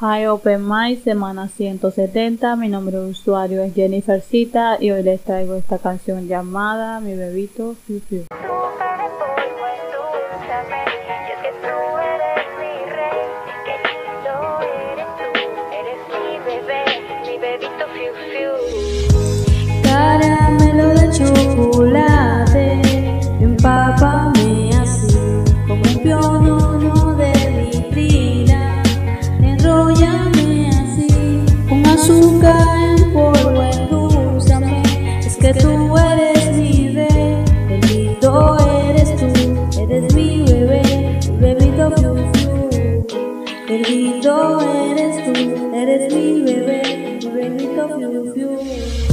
Hi Open Mind, semana 170. Mi nombre de usuario es Jennifer Cita y hoy les traigo esta canción llamada Mi Bebito Fiu Fiu. Es que tú eres mi bebé, bendito eres tú, eres mi bebé, bebito flu flu. Bendito eres tú, eres mi bebé, bebito flu flu.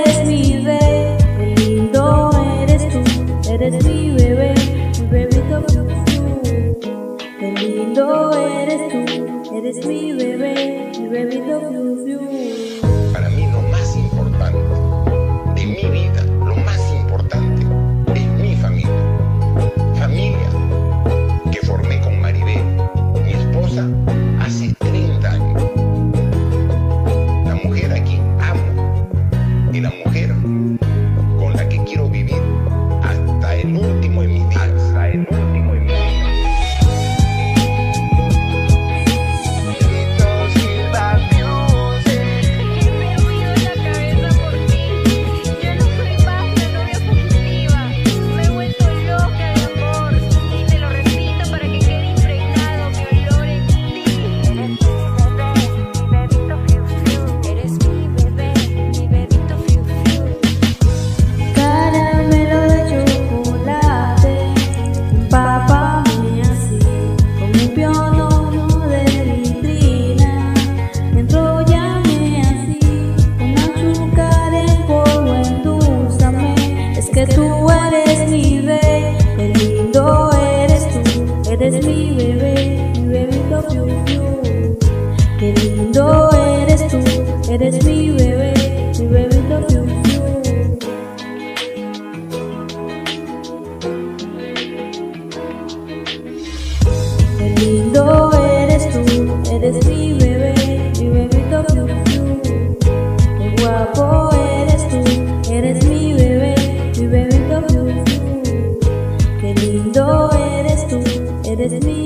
eres mi bebé, qué lindo eres tú, eres mi bebé, mi bebito. Qué lindo eres tú, eres mi bebé, mi bebito. último with me.